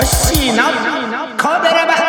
欲しいな壁レバ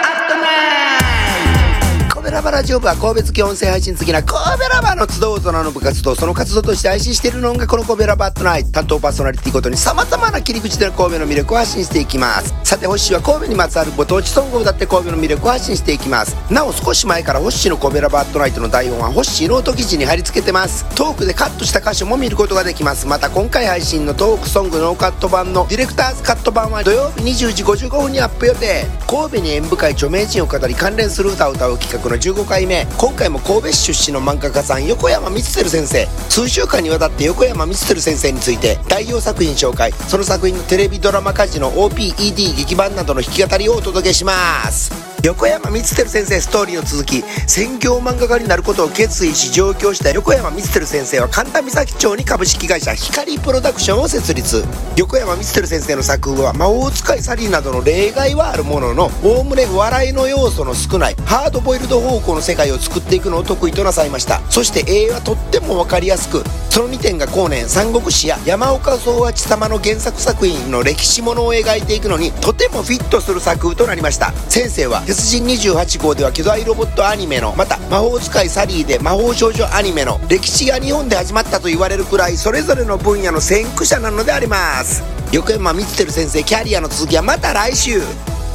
ラバラジオ部は神戸付き音声配信付きな神戸ラバーの集う大人の部活動その活動として配信しているのがこの神戸ラバアットナイト。担当パーソナリティごとに様々な切り口での神戸の魅力を発信していきます。さてホッシーは神戸にまつわるご当地ソングを歌って神戸の魅力を発信していきます。なお少し前からホッシーの神戸ラバアットナイトの台本はホッシーノート記事に貼り付けてます。トークでカットした箇所も見ることができます。また今回配信のトークソングノーカット版のディレクターズカット版は土曜日20時55分にアップ予定。神戸に縁深い著名人を語り関連する歌を歌う企画の15回目。今回も神戸市出身の漫画家さん横山光輝先生。数週間にわたって横山光輝先生について代表作品紹介。その作品のテレビドラマ家事の OPED 劇版などの弾き語りをお届けします。横山光輝先生ストーリーの続き専業漫画家になることを決意し上京した横山光輝先生は神田岬町に株式会社光プロダクションを設立。横山光輝先生の作風は魔法使いサリーなどの例外はあるもののおおむね笑いの要素の少ないハードボイルド方向の世界を作っていくのを得意となさいました。そして絵はとっても分かりやすくその2点が後年三国志や山岡宗八様の原作作品の歴史ものを描いていくのにとてもフィットする作風となりました。先生は鉄人28号では巨大ロボットアニメのまた魔法使いサリーで魔法少女アニメの歴史が日本で始まったと言われるくらいそれぞれの分野の先駆者なのであります。横山光輝先生キャリアの続きはまた来週。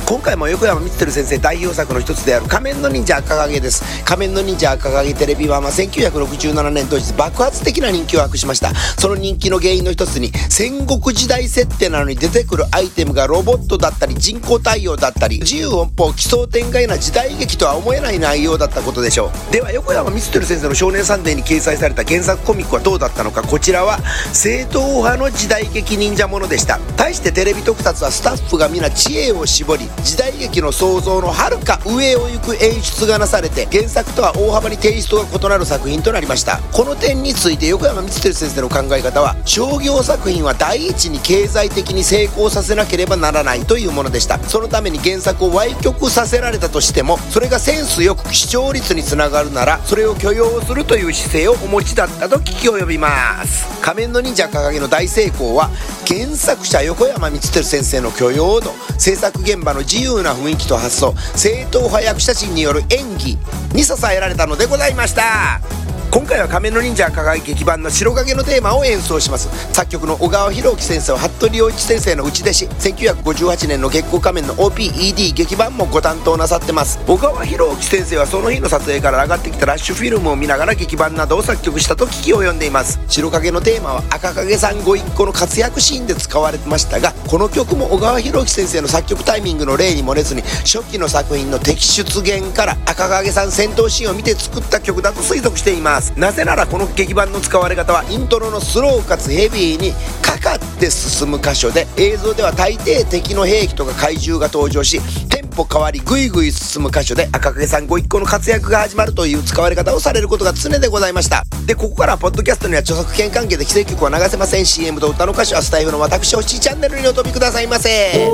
今回も横山光輝先生代表作の一つである仮面の忍者赤影です。仮面の忍者赤影テレビ版は1967年当日爆発的な人気を博しました。その人気の原因の一つに戦国時代設定なのに出てくるアイテムがロボットだったり人工対応だったり自由奔放奇想天外な時代劇とは思えない内容だったことでしょう。では横山光輝先生の少年サンデーに掲載された原作コミックはどうだったのか。こちらは正統派の時代劇忍者ものでした。対してテレビ特撮はスタッフが皆知恵を絞り時代劇の想像のはるか上を行く演出がなされて原作とは大幅にテイストが異なる作品となりました。この点について横山光輝先生の考え方は商業作品は第一に経済的に成功させなければならないというものでした。そのために原作を歪曲させられたとしてもそれがセンスよく視聴率につながるならそれを許容するという姿勢をお持ちだったと聞き及びます。仮面の忍者掲げの大成功は原作者横山光輝先生の許容度制作現場の自由な雰囲気と発想。正統派役者陣による演技に支えられたのでございました。今回は仮面の忍者輝劇版の白影のテーマを演奏します。作曲の小川博樹先生は服部陽一先生の内弟子。1958年の月光仮面の OPED 劇版もご担当なさってます。小川博樹先生はその日の撮影から上がってきたラッシュフィルムを見ながら劇版などを作曲したと聞き及んでいます。白影のテーマは赤影さんご一行の活躍シーンで使われてましたがこの曲も小川博樹先生の作曲タイミングの例に漏れずに初期の作品の摘出現から赤影さん戦闘シーンを見て作った曲だと推測しています。なぜならこの劇版の使われ方はイントロのスローかつヘビーにかかって進む箇所で映像では大抵敵の兵器とか怪獣が登場しテンポ変わりぐいぐい進む箇所で赤影さんご一行の活躍が始まるという使われ方をされることが常でございました。でここからはポッドキャストには著作権関係で規制曲は流せません。CM と歌の歌詞はスタイフの私星チャンネルにお飛びくださいませ。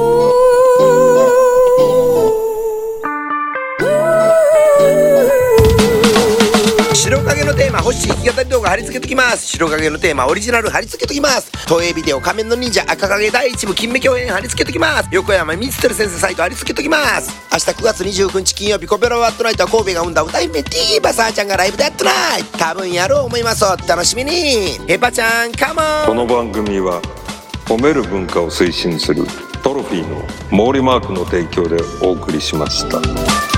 のテーマ星弾き語り動画貼り付けときます。白影のテーマオリジナル貼り付けときます。東映ビデオ仮面の忍者赤影第一部金目共演貼り付けときます。横山光輝先生サイト貼り付けときます。明日9月29日金曜日コペラワットナイトは神戸が生んだ歌姫ティーバサーちゃんがライブでやってな多分やろう思います。お楽しみに。ヘパちゃんカモン。この番組は褒める文化を推進するトロフィーの毛利マークの提供でお送りしました。